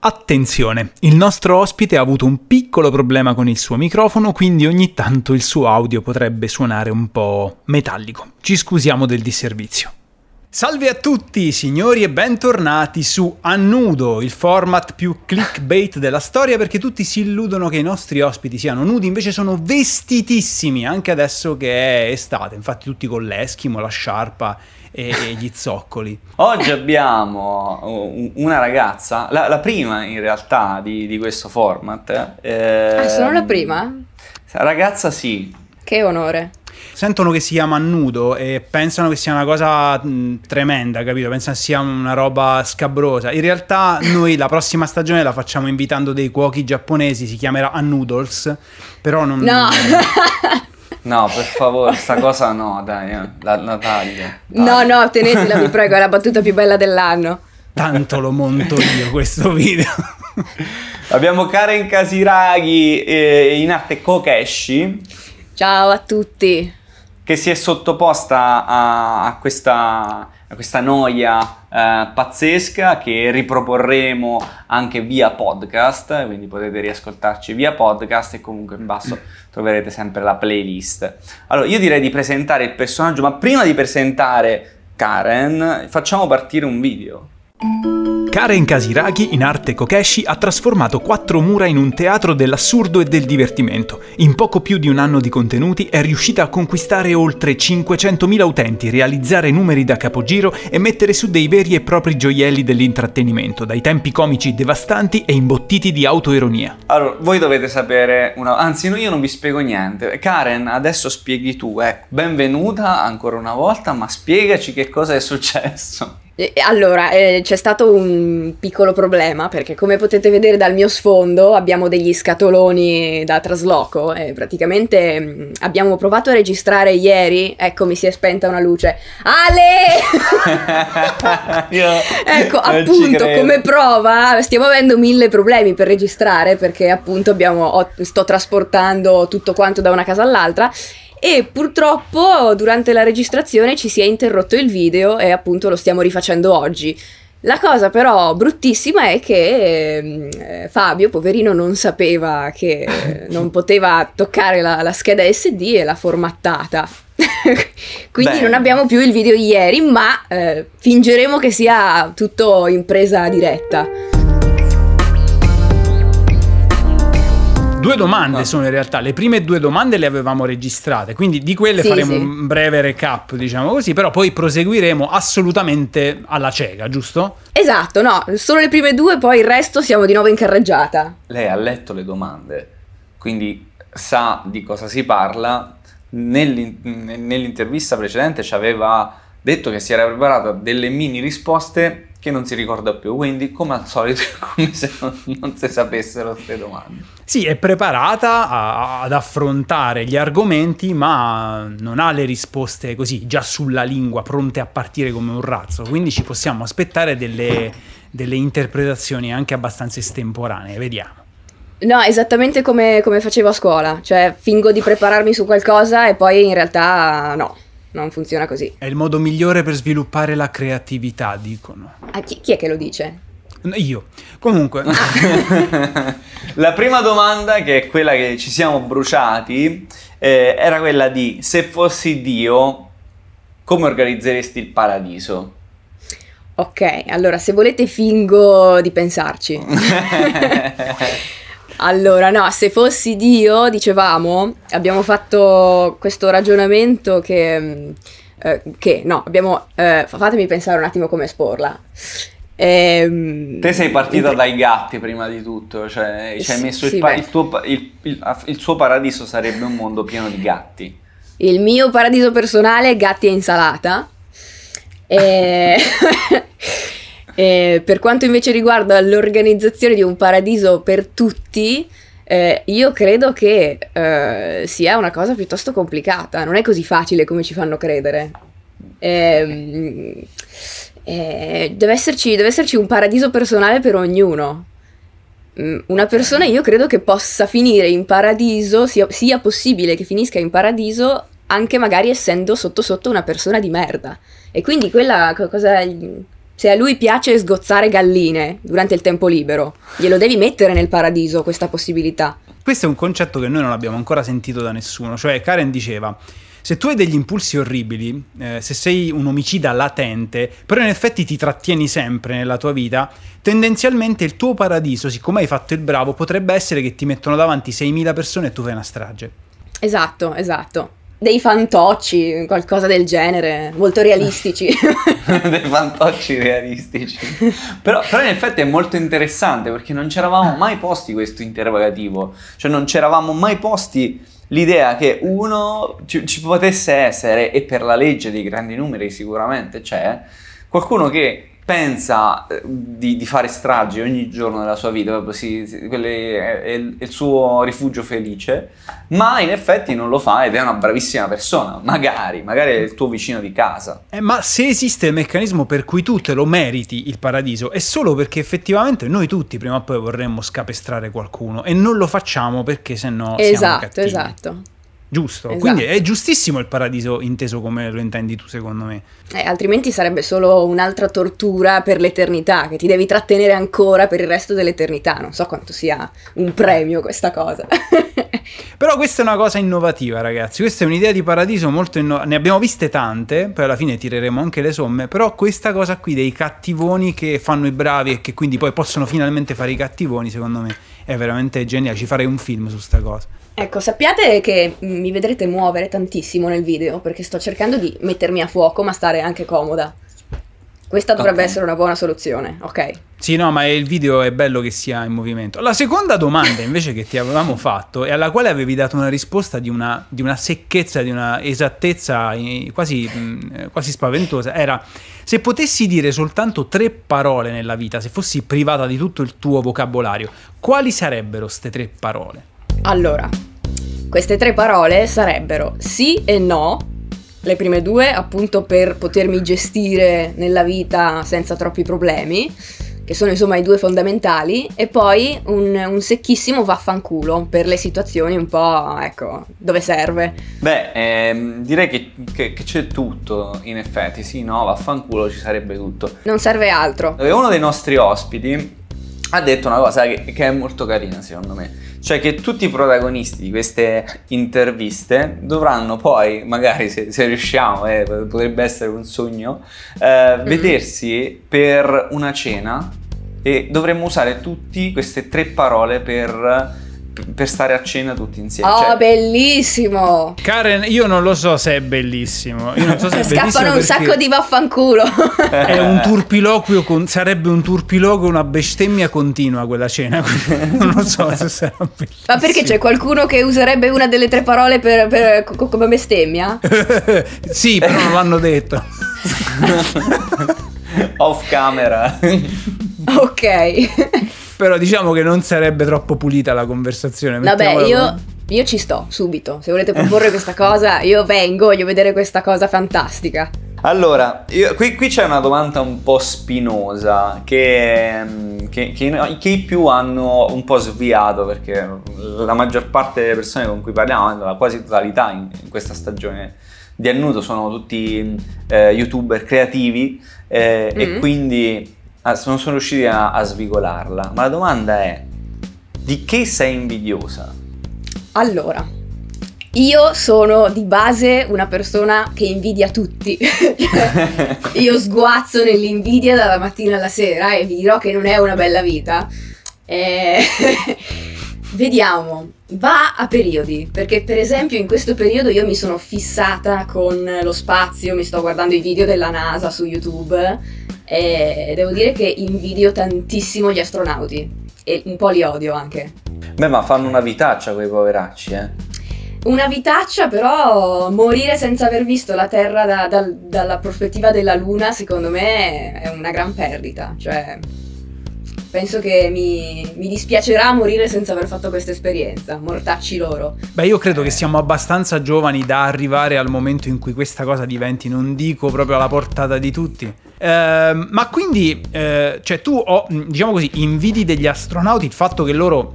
Attenzione, il nostro ospite ha avuto un piccolo problema con il suo microfono, quindi ogni tanto il suo audio potrebbe suonare un po' metallico. Ci scusiamo del disservizio. Salve a tutti signori e bentornati su Annudo, il format più clickbait della storia perché tutti si illudono che i nostri ospiti siano nudi, invece sono vestitissimi anche adesso che è estate, infatti tutti con l'eschimo, la sciarpa e, e gli zoccoli. Oggi abbiamo una ragazza, la, la prima in realtà di, di questo format. Eh, ah, sono la prima? Ragazza sì. Che onore. Sentono che si chiama nudo e pensano che sia una cosa mh, tremenda, capito? Pensano che sia una roba scabrosa. In realtà noi la prossima stagione la facciamo invitando dei cuochi giapponesi, si chiamerà a noodles, però non... No! No, per favore, sta cosa no, dai, eh, la, la taglio. No, no, tenetela, vi prego, è la battuta più bella dell'anno. Tanto lo monto io questo video. Abbiamo Karen Kasiraghi eh, in arte Kokeshi. Ciao a tutti. Che si è sottoposta a, a questa a questa noia eh, pazzesca che riproporremo anche via podcast, quindi potete riascoltarci via podcast e comunque in basso troverete sempre la playlist. Allora, io direi di presentare il personaggio, ma prima di presentare Karen, facciamo partire un video. Karen Kasiragi, in arte Kokeshi, ha trasformato quattro mura in un teatro dell'assurdo e del divertimento. In poco più di un anno di contenuti è riuscita a conquistare oltre 500.000 utenti, realizzare numeri da capogiro e mettere su dei veri e propri gioielli dell'intrattenimento, dai tempi comici devastanti e imbottiti di autoironia. Allora, voi dovete sapere, una... anzi io non vi spiego niente. Karen, adesso spieghi tu, ecco, benvenuta ancora una volta, ma spiegaci che cosa è successo. Allora, eh, c'è stato un piccolo problema perché come potete vedere dal mio sfondo abbiamo degli scatoloni da trasloco e praticamente mh, mm, abbiamo provato a registrare ieri, ecco mi si è spenta una luce. Ale! ecco, appunto, come prova stiamo avendo mille problemi per registrare perché appunto abbiamo, ho, sto trasportando tutto quanto da una casa all'altra e purtroppo durante la registrazione ci si è interrotto il video e appunto lo stiamo rifacendo oggi. La cosa però bruttissima è che eh, Fabio, poverino, non sapeva che non poteva toccare la, la scheda SD e l'ha formattata. Quindi Beh. non abbiamo più il video di ieri, ma eh, fingeremo che sia tutto in presa diretta. Due domande no. sono in realtà, le prime due domande le avevamo registrate, quindi di quelle sì, faremo sì. un breve recap, diciamo così, però poi proseguiremo assolutamente alla cieca, giusto? Esatto, no, solo le prime due, poi il resto siamo di nuovo in carreggiata. Lei ha letto le domande, quindi sa di cosa si parla. Nell'in- nell'intervista precedente ci aveva detto che si era preparata delle mini risposte che non si ricorda più, quindi come al solito come se non, non si sapessero queste domande. Sì, è preparata a, ad affrontare gli argomenti, ma non ha le risposte così già sulla lingua, pronte a partire come un razzo, quindi ci possiamo aspettare delle, delle interpretazioni anche abbastanza estemporanee, vediamo. No, esattamente come, come facevo a scuola, cioè fingo di prepararmi su qualcosa e poi in realtà no non funziona così. È il modo migliore per sviluppare la creatività, dicono. Ah, chi, chi è che lo dice? Io. Comunque. la prima domanda, che è quella che ci siamo bruciati, eh, era quella di se fossi Dio, come organizzeresti il paradiso? Ok, allora se volete fingo di pensarci. Allora, no, se fossi Dio, dicevamo, abbiamo fatto questo ragionamento che, mm, eh, che no, abbiamo, eh, fatemi pensare un attimo come esporla. Ehm, Te sei partita dai gatti prima di tutto, cioè ci hai messo sì, il, pa- il, tuo, il, il, suo paradiso sarebbe un mondo pieno di gatti. Il mio paradiso personale, gatti e insalata. E... Eh, per quanto invece riguarda l'organizzazione di un paradiso per tutti, eh, io credo che eh, sia una cosa piuttosto complicata, non è così facile come ci fanno credere. Ehm, eh, deve esserci, deve esserci un paradiso personale per ognuno. Mm, una persona io credo che possa finire in paradiso, sia, sia possibile che finisca in paradiso anche magari essendo sotto sotto una persona di merda. E quindi quella cosa Se a lui piace sgozzare galline durante il tempo libero, glielo devi mettere nel paradiso questa possibilità. Questo è un concetto che noi non abbiamo ancora sentito da nessuno. Cioè, Karen diceva: se tu hai degli impulsi orribili, eh, se sei un omicida latente, però in effetti ti trattieni sempre nella tua vita, tendenzialmente il tuo paradiso, siccome hai fatto il bravo, potrebbe essere che ti mettono davanti 6.000 persone e tu fai una strage. Esatto, esatto dei fantocci, qualcosa del genere, molto realistici. dei fantocci realistici. Però, però, in effetti è molto interessante perché non ci eravamo mai posti questo interrogativo, cioè non ci eravamo mai posti l'idea che uno ci, ci potesse essere, e per la legge dei grandi numeri sicuramente c'è, qualcuno che pensa eh, di, di, fare stragi ogni giorno della sua vita, proprio si, si, è, è, il suo rifugio felice, ma in effetti non lo fa ed è una bravissima persona, magari, magari è il tuo vicino di casa. Eh, ma se esiste il meccanismo per cui tu te lo meriti il paradiso, è solo perché effettivamente noi tutti prima o poi vorremmo scapestrare qualcuno e non lo facciamo perché sennò esatto, siamo cattivi. Esatto, esatto. Giusto, esatto. quindi è giustissimo il paradiso inteso come lo intendi tu secondo me. Eh, altrimenti sarebbe solo un'altra tortura per l'eternità, che ti devi trattenere ancora per il resto dell'eternità. Non so quanto sia un premio questa cosa. Però questa è una cosa innovativa ragazzi, questa è un'idea di paradiso molto innovativa, ne abbiamo viste tante, poi alla fine tireremo anche le somme, però questa cosa qui dei cattivoni che fanno i bravi e che quindi poi possono finalmente fare i cattivoni, secondo me è veramente geniale, ci farei un film su sta cosa. Ecco, sappiate che mi vedrete muovere tantissimo nel video perché sto cercando di mettermi a fuoco ma stare anche comoda. Questa dovrebbe okay. essere una buona soluzione, ok? Sì, no, ma il video è bello che sia in movimento. La seconda domanda invece che ti avevamo fatto e alla quale avevi dato una risposta di una, di una secchezza, di una esattezza quasi, quasi spaventosa era se potessi dire soltanto tre parole nella vita, se fossi privata di tutto il tuo vocabolario, quali sarebbero queste tre parole? Allora, queste tre parole sarebbero sì e no, le prime due appunto per potermi gestire nella vita senza troppi problemi, che sono insomma i due fondamentali, e poi un, un secchissimo vaffanculo per le situazioni un po', ecco, dove serve. Beh, ehm, direi che, che, che, c'è tutto in effetti, sì, no, vaffanculo ci sarebbe tutto. Non serve altro. Uno dei nostri ospiti ha detto una cosa che, che è molto carina secondo me cioè che tutti i protagonisti di queste interviste dovranno poi, magari se, se riusciamo, eh, potrebbe essere un sogno, eh, mm-hmm. vedersi per una cena e dovremmo usare tutti queste tre parole per per stare a cena tutti insieme. Oh, cioè... bellissimo! Karen, io non lo so se è bellissimo. Io non so se è Scappano un sacco di vaffanculo. è un turpiloquio, con... sarebbe un turpiloquio, una bestemmia continua quella cena. non lo so se sarà bellissimo. Ma perché c'è qualcuno che userebbe una delle tre parole per, per, come bestemmia? sì, però non l'hanno detto. Off camera. ok. Però diciamo che non sarebbe troppo pulita la conversazione. Vabbè, io, io ci sto subito. Se volete proporre questa cosa, io vengo, voglio vedere questa cosa fantastica. Allora, io, qui, qui, c'è una domanda un po' spinosa che, che, che, che, i più hanno un po' sviato perché la maggior parte delle persone con cui parliamo, la quasi totalità in, in questa stagione di Annuto sono tutti eh, youtuber creativi eh, mm-hmm. e quindi ah, non sono riusciti a, a svigolarla. Ma la domanda è, di che sei invidiosa? Allora, io sono di base una persona che invidia tutti. io sguazzo nell'invidia dalla mattina alla sera e vi dirò che non è una bella vita. Eh, vediamo, va a periodi, perché per esempio in questo periodo io mi sono fissata con lo spazio, mi sto guardando i video della NASA su YouTube e devo dire che invidio tantissimo gli astronauti e un po' li odio anche. Beh, ma fanno una vitaccia quei poveracci, eh. Una vitaccia, però morire senza aver visto la Terra da, da, dalla prospettiva della Luna, secondo me, è una gran perdita. Cioè, penso che mi, mi, dispiacerà morire senza aver fatto questa esperienza. Mortacci loro. Beh, io credo che siamo abbastanza giovani da arrivare al momento in cui questa cosa diventi, non dico proprio alla portata di tutti. Eh, ma quindi, eh, cioè, tu, oh, diciamo così, invidi degli astronauti il fatto che loro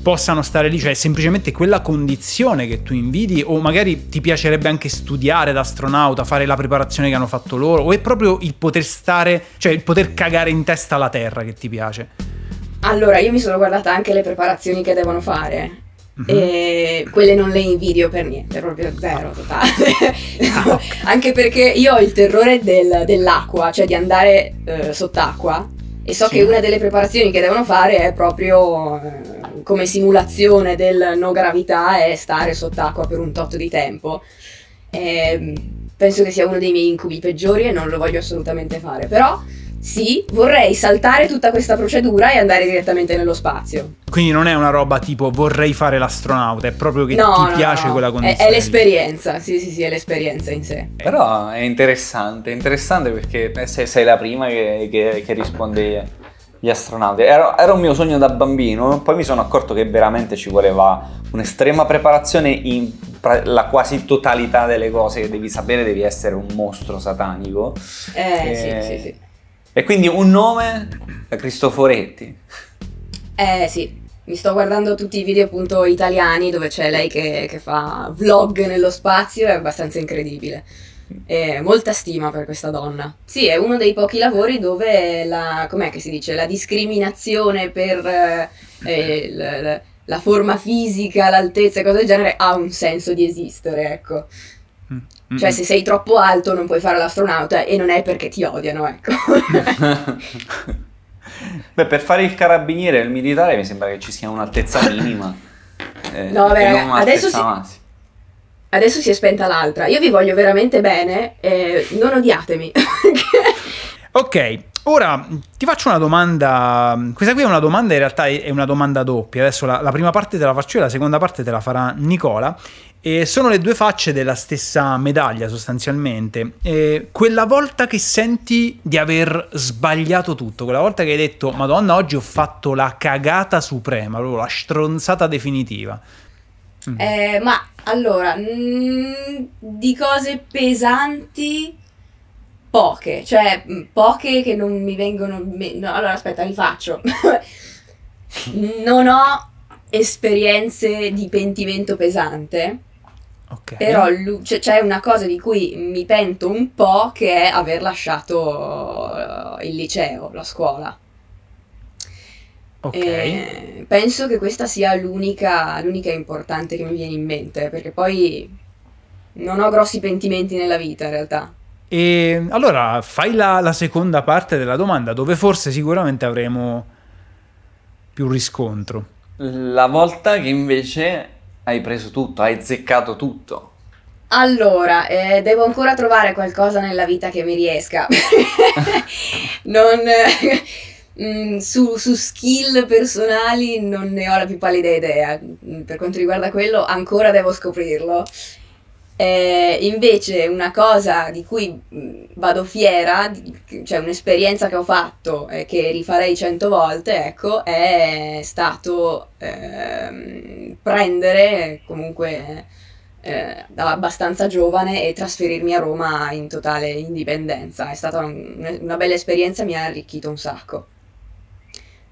possano stare lì, cioè semplicemente quella condizione che tu invidi o magari ti piacerebbe anche studiare da astronauta, fare la preparazione che hanno fatto loro o è proprio il poter stare, cioè il poter cagare in testa la Terra che ti piace? Allora, io mi sono guardata anche le preparazioni che devono fare. Mm-hmm. E quelle non le invidio per niente, proprio zero totale. no, anche perché io ho il terrore del, dell'acqua, cioè di andare eh, sott'acqua. E so sì. che una delle preparazioni che devono fare è proprio eh, come simulazione del no gravità è stare sott'acqua per un tot di tempo. E penso che sia uno dei miei incubi peggiori e non lo voglio assolutamente fare. Però sì, vorrei saltare tutta questa procedura e andare direttamente nello spazio. Quindi non è una roba tipo vorrei fare l'astronauta, è proprio che no, ti no, piace no. quella condizione. È, è, l'esperienza, sì, sì, sì, è l'esperienza in sé. Però è interessante, è interessante perché sei, sei la prima che, che, che risponde agli astronauti. Era, era, un mio sogno da bambino, poi mi sono accorto che veramente ci voleva un'estrema preparazione in la quasi totalità delle cose che devi sapere, devi essere un mostro satanico. Eh, e... sì, sì, sì. E quindi un nome da Cristoforetti. Eh sì, mi sto guardando tutti i video appunto italiani dove c'è lei che, che fa vlog nello spazio, è abbastanza incredibile. E molta stima per questa donna. Sì, è uno dei pochi lavori dove la, com'è che si dice, la discriminazione per eh, la, la, forma fisica, l'altezza e cose del genere ha un senso di esistere, ecco. Mm-hmm. Cioè, se sei troppo alto non puoi fare l'astronauta e non è perché ti odiano, ecco. Beh, per fare il carabiniere e il militare mi sembra che ci sia un'altezza minima. Eh, no, beh, adesso si, adesso si è spenta l'altra. Io vi voglio veramente bene, eh, non odiatemi. ok, Ora ti faccio una domanda. Questa qui è una domanda, in realtà è una domanda doppia. Adesso la, la, prima parte te la faccio io, la seconda parte te la farà Nicola. E sono le due facce della stessa medaglia, sostanzialmente. E quella volta che senti di aver sbagliato tutto, quella volta che hai detto, Madonna, oggi ho fatto la cagata suprema, la stronzata definitiva. Mm. Eh, ma allora, mh, mm, di cose pesanti poche, cioè mm, poche che non mi vengono... No, allora aspetta, rifaccio. non ho esperienze di pentimento pesante. Okay. Però c'è una cosa di cui mi pento un po' che è aver lasciato il liceo, la scuola. Ok. E penso che questa sia l'unica, l'unica importante che mi viene in mente, perché poi non ho grossi pentimenti nella vita in realtà. E allora fai la, la, seconda parte della domanda, dove forse sicuramente avremo più riscontro. La volta che invece hai preso tutto, hai zeccato tutto. Allora, eh, devo ancora trovare qualcosa nella vita che mi riesca. non, eh, su, su, skill personali non ne ho la più pallida idea. Per quanto riguarda quello, ancora devo scoprirlo. Eh, invece una cosa di cui vado fiera, cioè un'esperienza che ho fatto e che rifarei cento volte, ecco, è stato eh, prendere comunque eh, da abbastanza giovane e trasferirmi a Roma in totale indipendenza. È stata un, una bella esperienza, mi ha arricchito un sacco.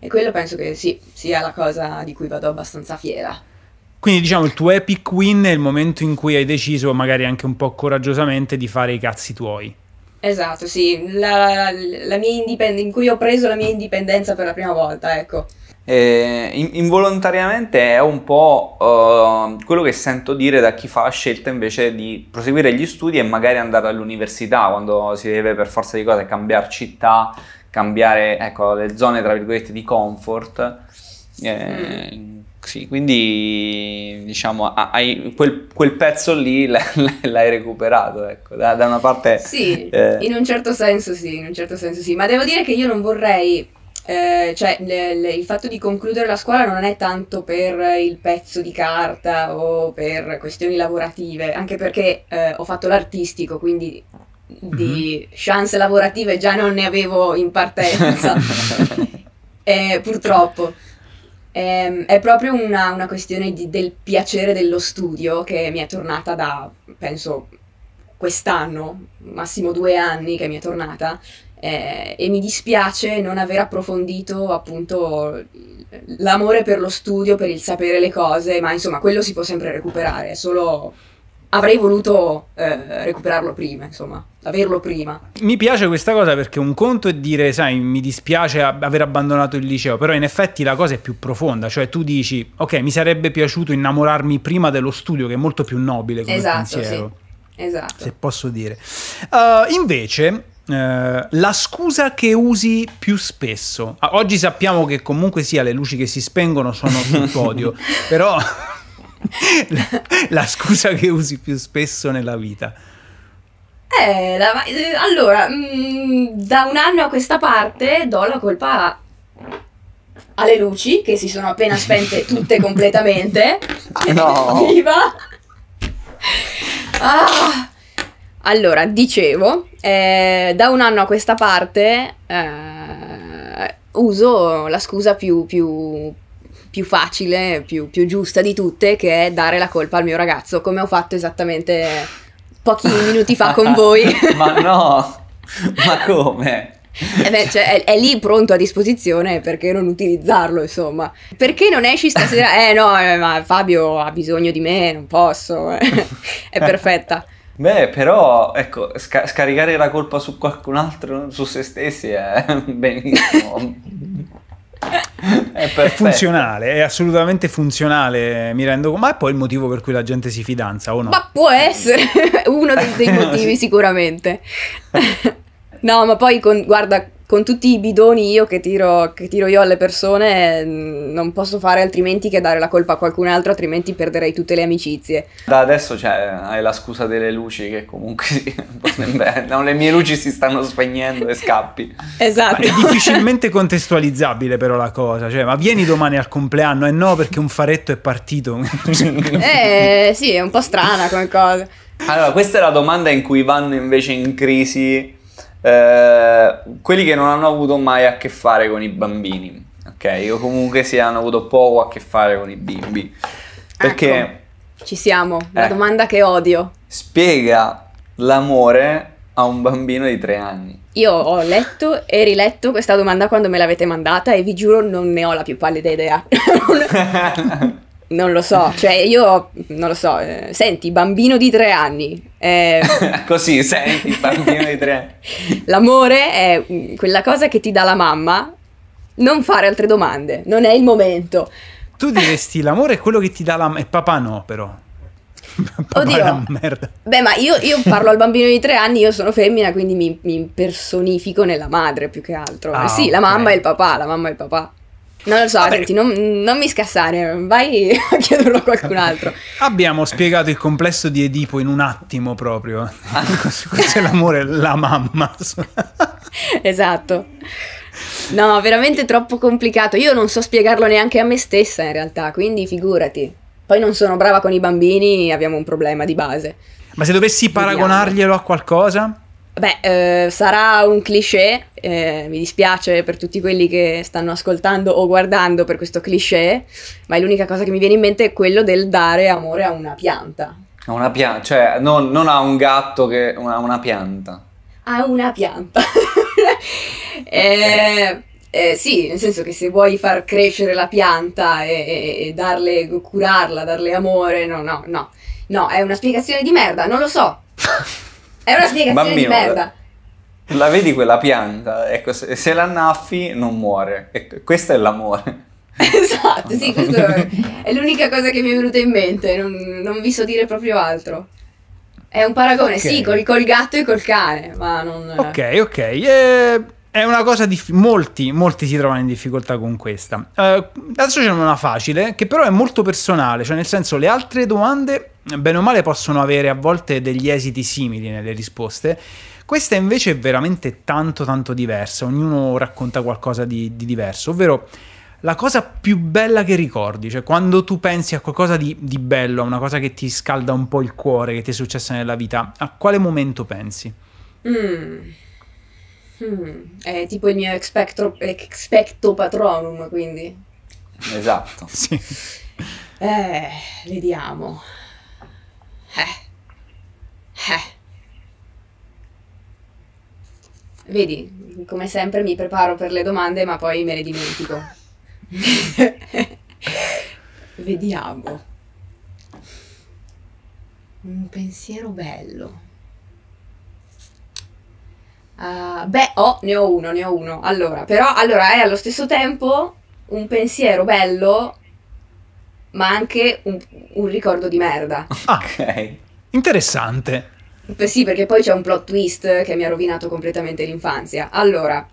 E quello penso che sì, sia la cosa di cui vado abbastanza fiera. Quindi diciamo il tuo epic win è il momento in cui hai deciso, magari anche un po' coraggiosamente, di fare i cazzi tuoi. Esatto, sì, la, la mia indipend- in cui ho preso la mia indipendenza per la prima volta, ecco. Eh, in- involontariamente è un po' uh, quello che sento dire da chi fa la scelta invece di proseguire gli studi e magari andare all'università quando si deve per forza di cose cambiare città, cambiare ecco, le zone tra virgolette di comfort. Eh, mm sì, quindi diciamo hai, quel, quel, pezzo lì l'hai recuperato, ecco, da, da una parte... Sì, eh. in un certo senso sì, in un certo senso sì, ma devo dire che io non vorrei, eh, cioè le, le, il fatto di concludere la scuola non è tanto per il pezzo di carta o per questioni lavorative, anche perché eh, ho fatto l'artistico, quindi di mm-hmm. chance lavorative già non ne avevo in partenza, eh, purtroppo. Ehm, è proprio una, una questione di, del piacere dello studio che mi è tornata da, penso, quest'anno, massimo due anni che mi è tornata. eh, e mi dispiace non aver approfondito appunto l'amore per lo studio, per il sapere le cose, ma insomma quello si può sempre recuperare, è solo avrei voluto eh, recuperarlo prima, insomma, averlo prima. Mi piace questa cosa perché un conto è dire, sai, mi dispiace aver abbandonato il liceo, però in effetti la cosa è più profonda, cioè tu dici, ok, mi sarebbe piaciuto innamorarmi prima dello studio, che è molto più nobile come esatto, pensiero. Sì. Esatto. Se posso dire. Uh, invece, Uh, la scusa che usi più spesso. Ah, oggi sappiamo che comunque sia le luci che si spengono sono sul podio, però la, la, scusa che usi più spesso nella vita? Eh, la, allora, mh, mm, da un anno a questa parte do la colpa alle luci che si sono appena spente tutte completamente. No! Viva! Ah! Allora, dicevo, eh, da un anno a questa parte eh, uso la scusa più, più, più facile, più, più, giusta di tutte, che è dare la colpa al mio ragazzo, come ho fatto esattamente pochi minuti fa con voi. ma no, ma come? Eh beh, cioè, è, è, lì pronto a disposizione, perché non utilizzarlo, insomma. Perché non esci stasera? Eh no, eh, ma Fabio ha bisogno di me, non posso. Eh. è perfetta. Beh, però, ecco, sca- scaricare la colpa su qualcun altro, su se stessi, è benissimo. È, è, funzionale, è assolutamente funzionale, mi rendo conto. Ma è poi il motivo per cui la gente si fidanza o no? Ma può essere uno dei, dei motivi sicuramente. no, ma poi con, guarda, con tutti i bidoni io che tiro, che tiro, io alle persone mm, non posso fare altrimenti che dare la colpa a qualcun altro, altrimenti perderei tutte le amicizie. Da adesso cioè, hai la scusa delle luci che comunque sì, no, le mie luci si stanno spegnendo e scappi. Esatto. Ma è difficilmente contestualizzabile però la cosa, cioè ma vieni domani al compleanno e eh no perché un faretto è partito. eh sì, è un po' strana come cosa. Allora, questa è la domanda in cui vanno invece in crisi eh, quelli che non hanno avuto mai a che fare con i bambini, ok? O comunque si hanno avuto poco a che fare con i bimbi. Perché... Ecco, ci siamo, la eh, domanda che odio. Spiega l'amore a un bambino di tre anni. Io ho letto e riletto questa domanda quando me l'avete mandata e vi giuro non ne ho la più pallida idea. Non lo so, cioè io non lo so, eh, senti, bambino di tre anni. Eh, Così, senti, bambino di tre anni. L'amore è quella cosa che ti dà la mamma, non fare altre domande, non è il momento. Tu diresti l'amore è quello che ti dà la mamma, e papà no però. Papà Oddio, merda. Beh, ma io, io, parlo al bambino di tre anni, io sono femmina, quindi mi, mi impersonifico nella madre più che altro. Ah, sì, okay. la mamma e il papà, la mamma e il papà. Non lo so, senti, non, non, mi scassare, vai a chiederlo a qualcun altro. Abbiamo spiegato il complesso di Edipo in un attimo proprio. Questo è l'amore, la mamma. esatto. No, veramente troppo complicato. Io non so spiegarlo neanche a me stessa in realtà, quindi figurati. Poi non sono brava con i bambini, abbiamo un problema di base. Ma se dovessi paragonarglielo a qualcosa? Beh, eh, sarà un cliché, eh, mi dispiace per tutti quelli che stanno ascoltando o guardando per questo cliché, ma l'unica cosa che mi viene in mente è quello del dare amore a una pianta. A una pianta, cioè non, non, a un gatto che a una pianta. A una pianta. eh, eh, sì, nel senso che se vuoi far crescere la pianta e, e, darle, curarla, darle amore, no, no, no. No, è una spiegazione di merda, non lo so. È una spiegazione Bambino, di merda. La vedi quella pianta, ecco, se, se la annaffi non muore. Ecco, questo è l'amore. esatto, sì, questa è l'unica cosa che mi è venuta in mente, non, non vi so dire proprio altro. È un paragone, okay. sì, col, col, gatto e col cane, ma non... Ok, ok. Eh, è una cosa di... Molti, molti si trovano in difficoltà con questa. Uh, adesso c'è una facile, che però è molto personale, cioè nel senso le altre domande bene o male possono avere a volte degli esiti simili nelle risposte. Questa invece è veramente tanto tanto diversa, ognuno racconta qualcosa di, di diverso, ovvero la cosa più bella che ricordi, cioè quando tu pensi a qualcosa di, di, bello, a una cosa che ti scalda un po' il cuore, che ti è successa nella vita, a quale momento pensi? Mm. Mm. È tipo il mio expecto, expecto patronum, quindi. Esatto. sì. Eh, vediamo. Eh. Eh. Vedi, come sempre mi preparo per le domande ma poi me le dimentico. Vediamo. Un pensiero bello. Uh, beh, oh, ne ho uno, ne ho uno. Allora, però, allora è allo stesso tempo un pensiero bello, ma anche un, un ricordo di merda. Ah, ok. Interessante. Beh, sì, perché poi c'è un plot twist che mi ha rovinato completamente l'infanzia. Allora,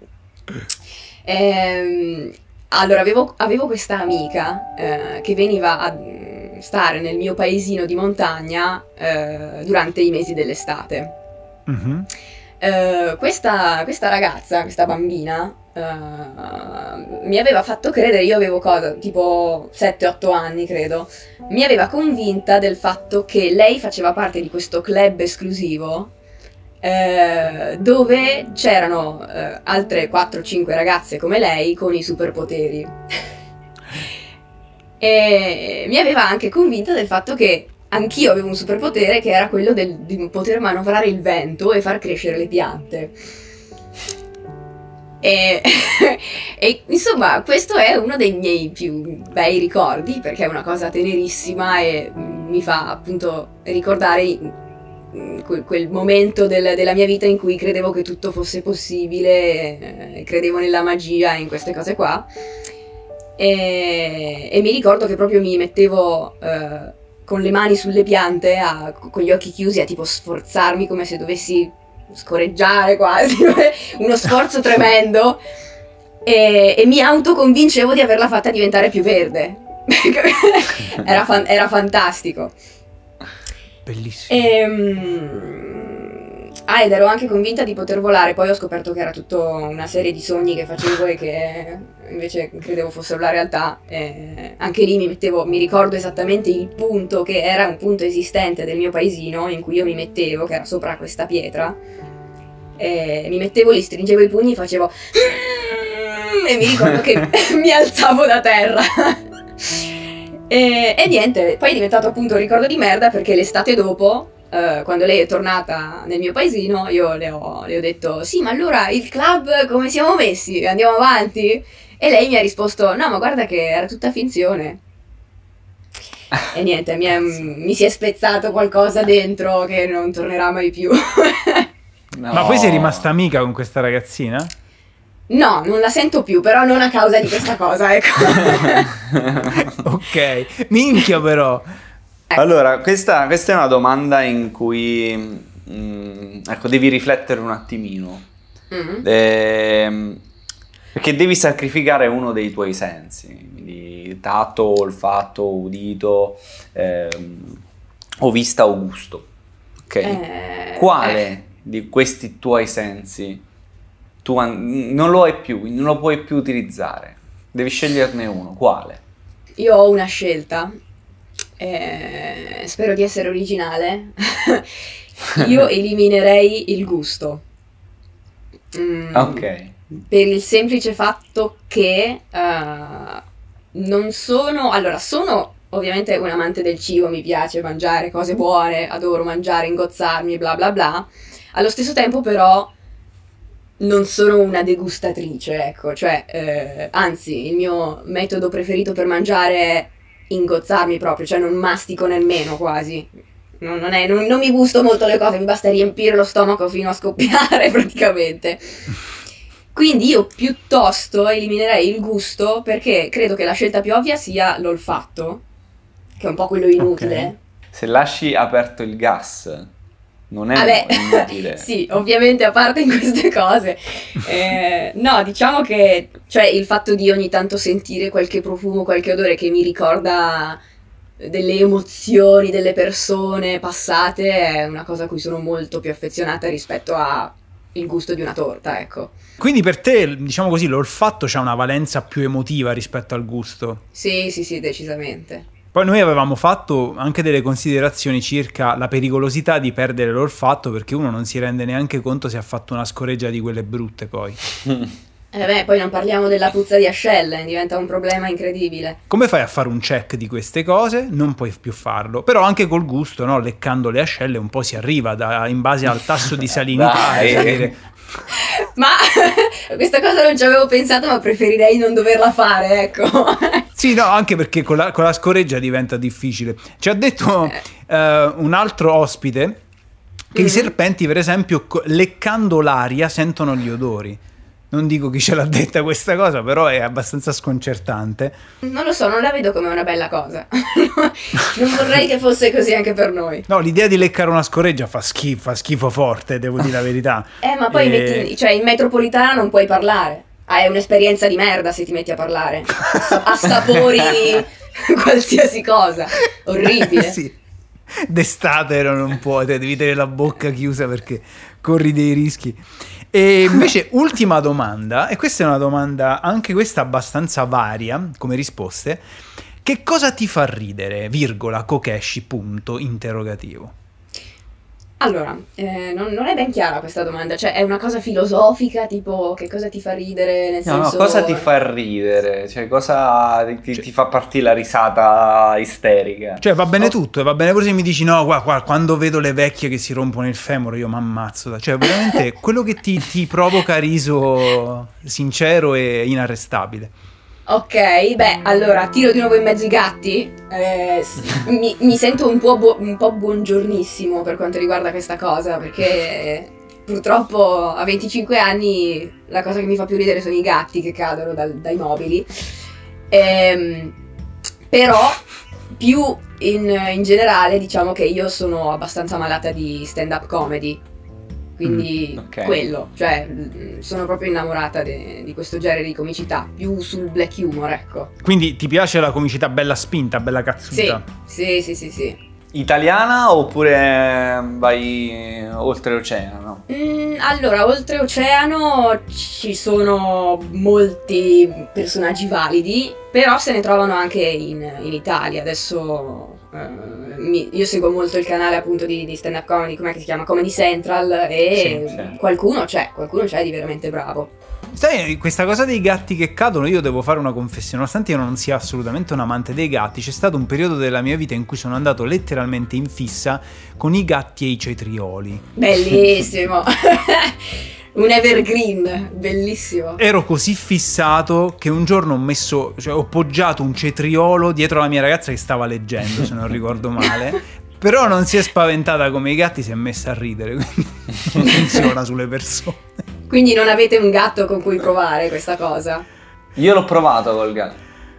ehm, allora avevo, avevo, questa amica eh, che veniva a mm, stare nel mio paesino di montagna eh, durante i mesi dell'estate. Mm-hmm. Eh, questa, questa, ragazza, questa bambina, uh, mi aveva fatto credere, io avevo cosa, tipo 7-8 anni credo, mi aveva convinta del fatto che lei faceva parte di questo club esclusivo uh, dove c'erano altre 4-5 ragazze come lei con i superpoteri. e mi aveva anche convinta del fatto che anch'io avevo un superpotere che era quello del, di poter manovrare il vento e far crescere le piante. E, e, insomma, questo è uno dei miei più bei ricordi perché è una cosa tenerissima e mi fa appunto ricordare quel momento del, della mia vita in cui credevo che tutto fosse possibile, eh, credevo nella magia, in queste cose qua. E, e mi ricordo che proprio mi mettevo. Eh, con le mani sulle piante, a, con gli occhi chiusi, a tipo sforzarmi come se dovessi scorreggiare quasi, uno sforzo tremendo. E, e, mi autoconvincevo di averla fatta diventare più verde. era, fan, era, fantastico. Bellissimo. E, ehm, Ah, ed ero anche convinta di poter volare, poi ho scoperto che era tutta una serie di sogni che facevo e che invece credevo fossero la realtà. E anche lì mi mettevo, mi ricordo esattamente il punto che era un punto esistente del mio paesino in cui io mi mettevo, che era sopra questa pietra. E mi mettevo lì, stringevo i pugni facevo. E mi ricordo che mi alzavo da terra. e, e niente, poi è diventato appunto un ricordo di merda perché l'estate dopo Uh, quando lei è tornata nel mio paesino, io le ho, le ho, detto: Sì, ma allora il club come siamo messi? Andiamo avanti? E lei mi ha risposto: No, ma guarda che era tutta finzione. e niente, mi, è, mi, si è spezzato qualcosa dentro che non tornerà mai più. no. Ma poi sei rimasta amica con questa ragazzina? No, non la sento più, però non a causa di questa cosa, ecco. ok, minchia però. Ecco. Allora, questa, questa, è una domanda in cui mh, mm, ecco, devi riflettere un attimino. Mm-hmm. Eh, perché devi sacrificare uno dei tuoi sensi, quindi tatto, olfatto, udito, ehm, o vista o gusto. Ok? Eh, Quale eh. di questi tuoi sensi tu an- non lo hai più, non lo puoi più utilizzare? Devi sceglierne uno. Quale? Io ho una scelta eh, spero di essere originale, io eliminerei il gusto. Mm, ok. Per il semplice fatto che uh, non sono... Allora, sono ovviamente un amante del cibo, mi piace mangiare cose buone, adoro mangiare, ingozzarmi, bla bla bla. Allo stesso tempo però non sono una degustatrice, ecco, cioè, eh, anzi, il mio metodo preferito per mangiare è ingozzarmi proprio, cioè non mastico nemmeno quasi. Non, non, è, non, non mi gusto molto le cose, mi basta riempire lo stomaco fino a scoppiare praticamente. Quindi io piuttosto eliminerei il gusto perché credo che la scelta più ovvia sia l'olfatto, che è un po' quello inutile. Okay. Se lasci aperto il gas non è Vabbè, inutile. sì, ovviamente a parte in queste cose. Eh, no, diciamo che cioè, il fatto di ogni tanto sentire qualche profumo, qualche odore che mi ricorda delle emozioni delle persone passate è una cosa a cui sono molto più affezionata rispetto al gusto di una torta, ecco. Quindi per te, diciamo così, l'olfatto ha una valenza più emotiva rispetto al gusto? Sì, sì, sì, decisamente. Poi noi avevamo fatto anche delle considerazioni circa la pericolosità di perdere l'olfatto perché uno non si rende neanche conto se ha fatto una scoreggia di quelle brutte poi. Eh beh, poi non parliamo della puzza di ascelle, diventa un problema incredibile. Come fai a fare un check di queste cose? Non puoi più farlo. Però anche col gusto, no? leccando le ascelle un po' si arriva da, in base al tasso di salinità. E salire. Ma questa cosa non ci avevo pensato, ma preferirei non doverla fare, ecco. Sì, no, anche perché con la, con la scoreggia diventa difficile. Ci ha detto eh, un altro ospite che i Mhm. serpenti, per esempio, leccando l'aria sentono gli odori. Non dico chi ce l'ha detta questa cosa, però è abbastanza sconcertante. Non lo so, non la vedo come una bella cosa. non vorrei che fosse così anche per noi. No, l'idea di leccare una scoreggia fa schifo, fa schifo forte, devo dire la verità. Eh, ma poi Eh, metti, cioè, in metropolitana non puoi parlare. Hai un'esperienza di merda se ti metti a parlare. Assapori qualsiasi cosa. Orribile. sì. D'estate non, non puoi, te devi tenere la bocca chiusa perché corri dei rischi. E invece, ultima domanda, e questa è una domanda anche questa abbastanza varia come risposte. Che cosa ti fa ridere? Virgola, Kokeshi, punto, interrogativo. Allora, eh, non, non è ben chiara questa domanda. Cioè, è una cosa filosofica, tipo che cosa ti fa ridere? Nel No, no, senso... cosa ti fa ridere? Cioè, cosa ti, ti fa partire la risata isterica? Cioè, va bene Oh. tutto, e va bene pure se mi dici no, qua, qua, quando vedo le vecchie che si rompono il femore, io mi ammazzo. Cioè, veramente quello che ti, ti provoca riso sincero e inarrestabile. Ok, beh, allora tiro di nuovo in mezzo i gatti. Eh, mi, mi sento un po', bu- un po' buongiornissimo per quanto riguarda questa cosa, perché purtroppo a 25 anni la cosa che mi fa più ridere sono i gatti che cadono dal- dai mobili. Ehm, però, più in, in generale, diciamo che io sono abbastanza malata di stand-up comedy. Quindi Mm, ok. quello, cioè mm, sono proprio innamorata de- di questo genere di comicità, più sul black humor, ecco. Quindi ti piace la comicità bella spinta, bella Sì, cazzuta? sì, sì, sì, sì. Italiana oppure vai oltreoceano? Mm, allora, oltreoceano ci sono molti personaggi validi, però se ne trovano anche in, in Italia. Adesso eh, mi- io seguo molto il canale appunto di, di stand-up comedy, com'è che si chiama? Comedy Central, e Sì, sì. qualcuno c'è, qualcuno c'è di veramente bravo. Sai, questa cosa dei gatti che cadono, io devo fare una confessione, nonostante io non sia assolutamente un amante dei gatti, c'è stato un periodo della mia vita in cui sono andato letteralmente in fissa con i gatti e i cetrioli. Bellissimo! Un evergreen, bellissimo. Ero così fissato che un giorno ho messo, cioè ho poggiato un cetriolo dietro la mia ragazza che stava leggendo, se non ricordo male. Però non si è spaventata come i gatti, si è messa a ridere, quindi non funziona sulle persone. Quindi non avete un gatto con cui provare questa cosa? Io l'ho provato col gatto.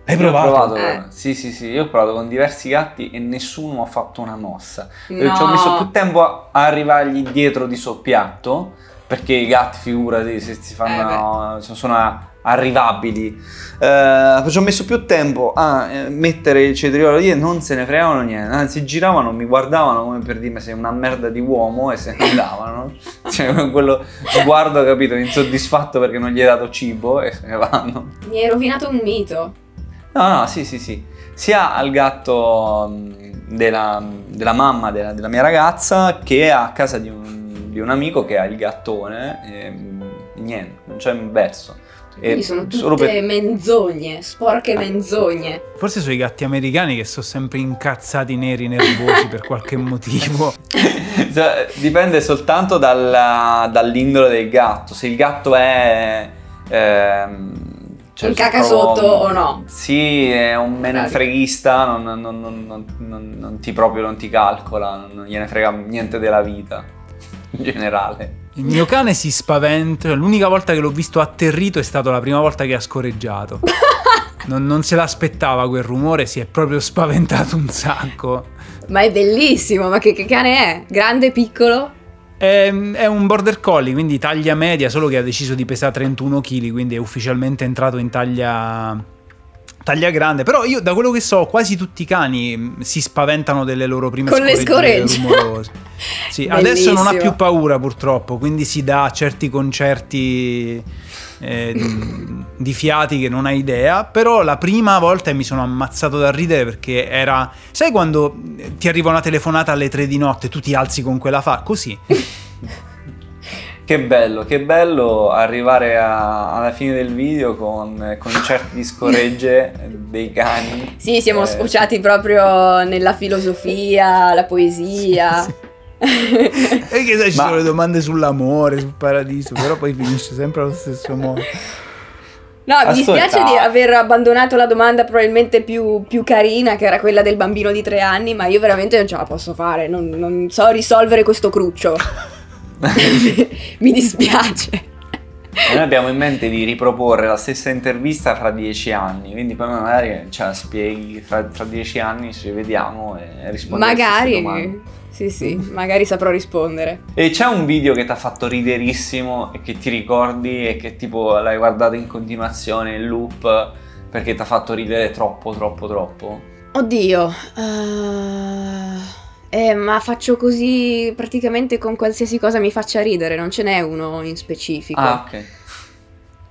Hai l'ho provato? Eh. Sì, sì, sì, io ho provato con diversi gatti e nessuno ha fatto una mossa. No. Ci ho messo più tempo a a arrivargli dietro di soppiatto, perché i gatti, figurati, se si fanno, sono- sono arrivabili. Eh, ci ho messo più tempo a eh, mettere il cetriolo lì e non se ne fregavano niente. Anzi, giravano, mi guardavano come per dirmi sei una merda di uomo e se ne andavano. cioè, con quello sguardo, capito, insoddisfatto perché non gli hai dato cibo e se ne vanno. Mi hai rovinato un mito. No, no, sì, sì, sì. Sia al gatto mh, della, della mamma della, della mia ragazza che a casa di un, di un amico che ha il gattone. E, mh, niente, non c'è un verso. E Quindi sono tutte per- menzogne, sporche menzogne. Forse sono i gatti americani che sono sempre incazzati neri, nervosi per qualche motivo. Cioè, dipende soltanto dal- dall'indole del gatto. Se il gatto è. ehm, cioè, Un se cacasotto proprio- o no? Sì, è un menefreghista, non, non- non- non- non- non ti proprio non ti calcola, non gliene frega niente della vita in generale. Il mio cane si spaventa. L'unica volta che l'ho visto atterrito è stata la prima volta che ha scorreggiato. Non, non se l'aspettava quel rumore, si è proprio spaventato un sacco. Ma è bellissimo, ma che, che cane è? Grande, piccolo? È, è un border collie, quindi taglia media, solo che ha deciso di pesare 31 kg, quindi è ufficialmente entrato in taglia, taglia grande. Però io, da quello che so, quasi tutti i cani mh, si spaventano delle loro prime Con le scorreggine scoregge. rumorose. Sì, adesso non ha più paura purtroppo, quindi si dà a certi concerti eh, di, fiati che non hai idea. Però la prima volta mi sono ammazzato da ridere perché era... Sai quando ti arriva una telefonata alle 3 di notte, tu ti alzi con quella fa? Così. Che bello, che bello arrivare a- alla fine del video con concerti di scoregge dei cani. Sì, siamo Eh, sfociati proprio nella filosofia, la poesia. E che sai, ci Ma- sono le domande sull'amore, sul paradiso, però poi finisce sempre allo stesso modo. No, mi Ascolta. dispiace di aver abbandonato la domanda probabilmente più, più carina, che era quella del bambino di tre anni, ma io veramente non ce la posso fare, non, non so risolvere questo cruccio. mi dispiace. Noi abbiamo in mente di riproporre la stessa intervista fra dieci anni, quindi poi magari ce la spieghi fra, fra dieci anni, ci vediamo e rispondi alle stesse domande. Magari, sì sì, magari saprò rispondere. E c'è un video che ti ha fatto riderissimo e che ti ricordi e che tipo l'hai guardato in continuazione, in loop, perché ti ha fatto ridere troppo, troppo, troppo? Oddio, eh, eh, ma faccio così praticamente con qualsiasi cosa mi faccia ridere, non ce n'è uno in specifico. Ah, ok.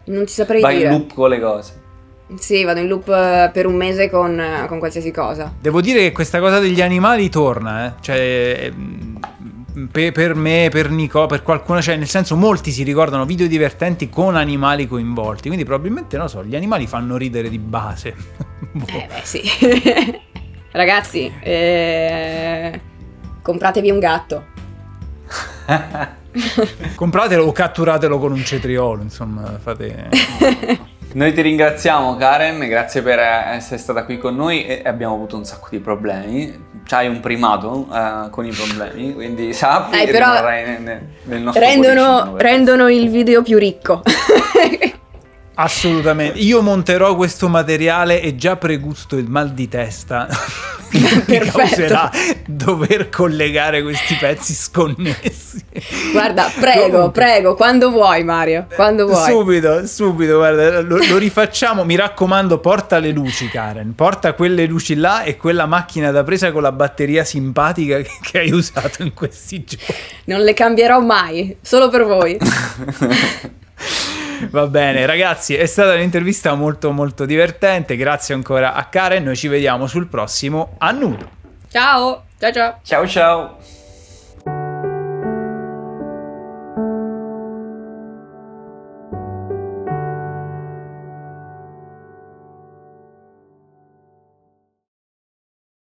Non ti saprei Vai in dire. loop con le cose. Sì, vado in loop eh, per un mese con, eh, con qualsiasi cosa. Devo dire che questa cosa degli animali torna, eh. Cioè, ehm, pe- per me, per Nico, per qualcuno, cioè, nel senso, molti si ricordano video divertenti con animali coinvolti. Quindi, probabilmente, non lo so, gli animali fanno ridere di base. Boh. Eh beh, sì. Ragazzi, eh, compratevi un gatto. Compratelo o catturatelo con un cetriolo, insomma, fate. Noi ti ringraziamo Karen, grazie per essere stata qui con noi e abbiamo avuto un sacco di problemi. C'hai un primato eh, con i problemi, quindi sappi Dai, che però rimarrai nel, nel- rendono, rendono il video più ricco. Assolutamente. Io monterò questo materiale e già pregusto il mal di testa. che mi causerà dover collegare questi pezzi sconnessi. Guarda, prego, Comunque, prego, quando vuoi Mario, quando vuoi. Subito, subito, guarda, lo, lo rifacciamo. Mi raccomando, porta le luci, Karen. Porta quelle luci là e quella macchina da presa con la batteria simpatica che, che hai usato in questi giorni. Non le cambierò mai, solo per voi. Va bene, ragazzi, è stata un'intervista molto molto divertente. Grazie ancora a Karen. Noi ci vediamo sul prossimo A Nudo. Ciao, ciao ciao. Ciao ciao!